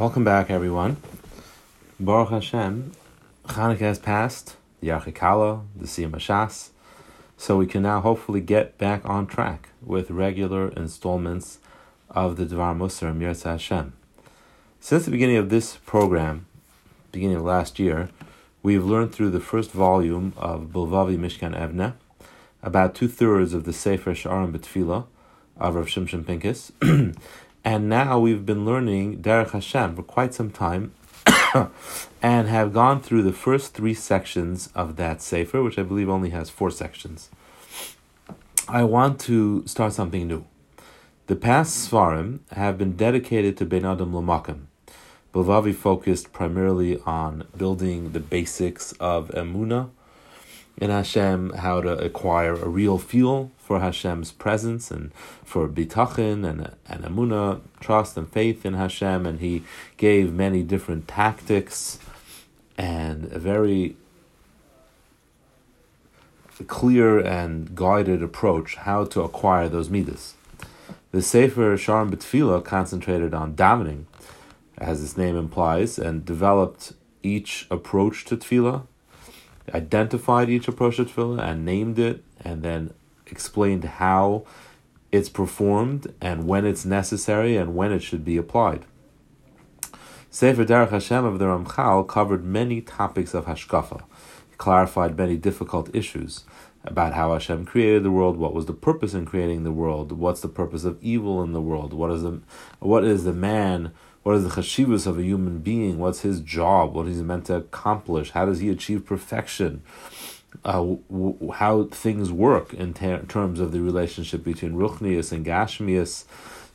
Welcome back, everyone. Baruch Hashem, Hanukkah has passed, the Yarchei Kallah, the Siyam Shas, so we can now hopefully get back on track with regular installments of the Dvar Musar Mirza Hashem. Since the beginning of this program, beginning of last year, we've learned through the first volume of Bilvavi Mishkan Evne, about two thirds of the Sefer Sha'arim B'Tfila of Rav Shimshon Pincus, and now we've been learning Derech Hashem for quite some time, and have gone through the first three sections of that Sefer, which I believe only has four sections. I want to start something new. The past Svarim have been dedicated to Ben Adam Lamakim. Bilvavi focused primarily on building the basics of Emuna in Hashem, how to acquire a real feel for Hashem's presence and for bitachin and and Emuna, trust and faith in Hashem, and he gave many different tactics and a very clear and guided approach how to acquire those midas. The Sefer Sha'arim B'Tfila concentrated on davening, as its name implies, and developed each approach to tefillah, identified each approach to tefillah, and named it, and then explained how it's performed and when it's necessary and when it should be applied. Sefer Derech Hashem of the Ramchal covered many topics of Hashkafa, clarified many difficult issues about how Hashem created the world, what was the purpose in creating the world, what's the purpose of evil in the world, what is the, what is the man, what is the chashivas of a human being, what's his job, what he's meant to accomplish, how does he achieve perfection, uh, w- how things work in ter- terms of the relationship between Ruchnius and Gashmius,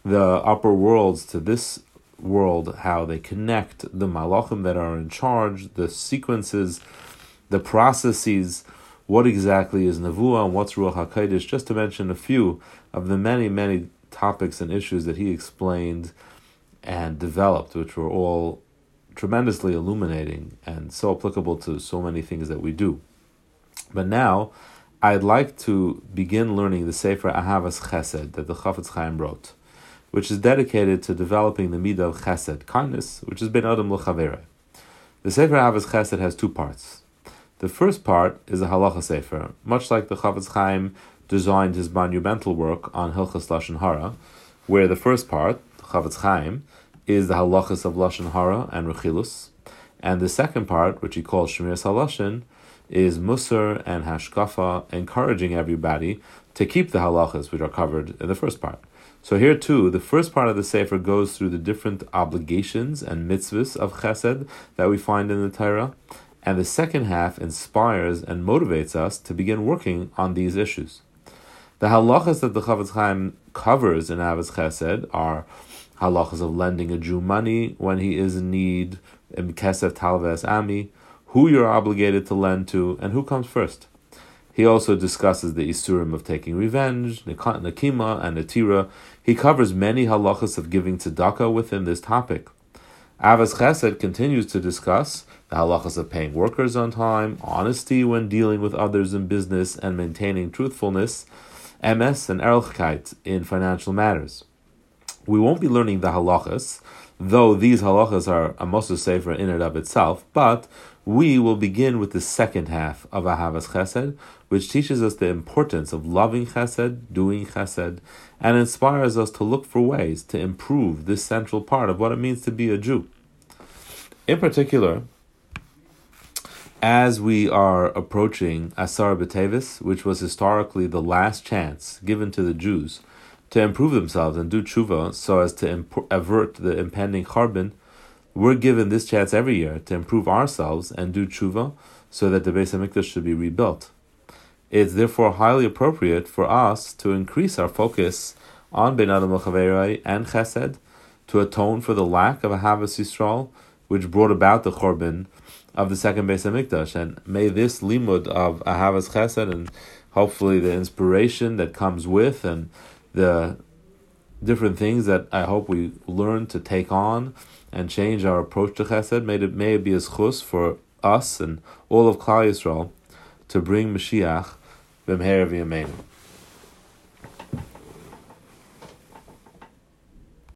the upper worlds to this world, how they connect, the malachim that are in charge, the sequences, the processes, what exactly is Nevuah and what's Ruach HaKodesh, just to mention a few of the many, many topics and issues that he explained and developed, which were all tremendously illuminating and so applicable to so many things that we do. But now, I'd like to begin learning the Sefer Ahavas Chesed that the Chafetz Chaim wrote, which is dedicated to developing the midah of Chesed, kindness, which is Ben Adam L'Chavere. The Sefer Ahavas Chesed has two parts. The first part is a halacha sefer, much like the Chafetz Chaim designed his monumental work on Hilchas Lashon Hara, where the first part, Chafetz Chaim, is the halachas of Lashon Hara and Rechilus, and the second part, which he calls Shemiras HaLashon, is Musar and Hashkafa, encouraging everybody to keep the halachas which are covered in the first part. So here too, the first part of the Sefer goes through the different obligations and mitzvahs of Chesed that we find in the Torah, and the second half inspires and motivates us to begin working on these issues. The halachas that the Chafetz Chaim covers in Ahavas Chesed are halachas of lending a Jew money when he is in need, in Kesef Talves Ami, who you're obligated to lend to, and who comes first. He also discusses the isurim of taking revenge, nakima, and natira. He covers many halachas of giving tzedakah within this topic. Ahavas Chesed continues to discuss the halachas of paying workers on time, honesty when dealing with others in business, and maintaining truthfulness, emes and erlichkeit in financial matters. We won't be learning the halachas, though these halachas are a Moshe Sefer in and of itself, but we will begin with the second half of Ahavas Chesed, which teaches us the importance of loving Chesed, doing Chesed, and inspires us to look for ways to improve this central part of what it means to be a Jew. In particular, as we are approaching Asar B'Tevis, which was historically the last chance given to the Jews to improve themselves and do tshuva so as to avert the impending chorban, we're given this chance every year to improve ourselves and do tshuva so that the Beis Hamikdash should be rebuilt. It's therefore highly appropriate for us to increase our focus on Ben Adam and Chesed to atone for the lack of Ahavas Yisrael, which brought about the Chorban of the second Beis Hamikdash. And may this limud of Ahavas Chesed and hopefully the inspiration that comes with and the different things that I hope we learn to take on and change our approach to Chesed. May it, may it be a chus for us and all of Klal Yisrael to bring Mashiach b'mher v'yameinu.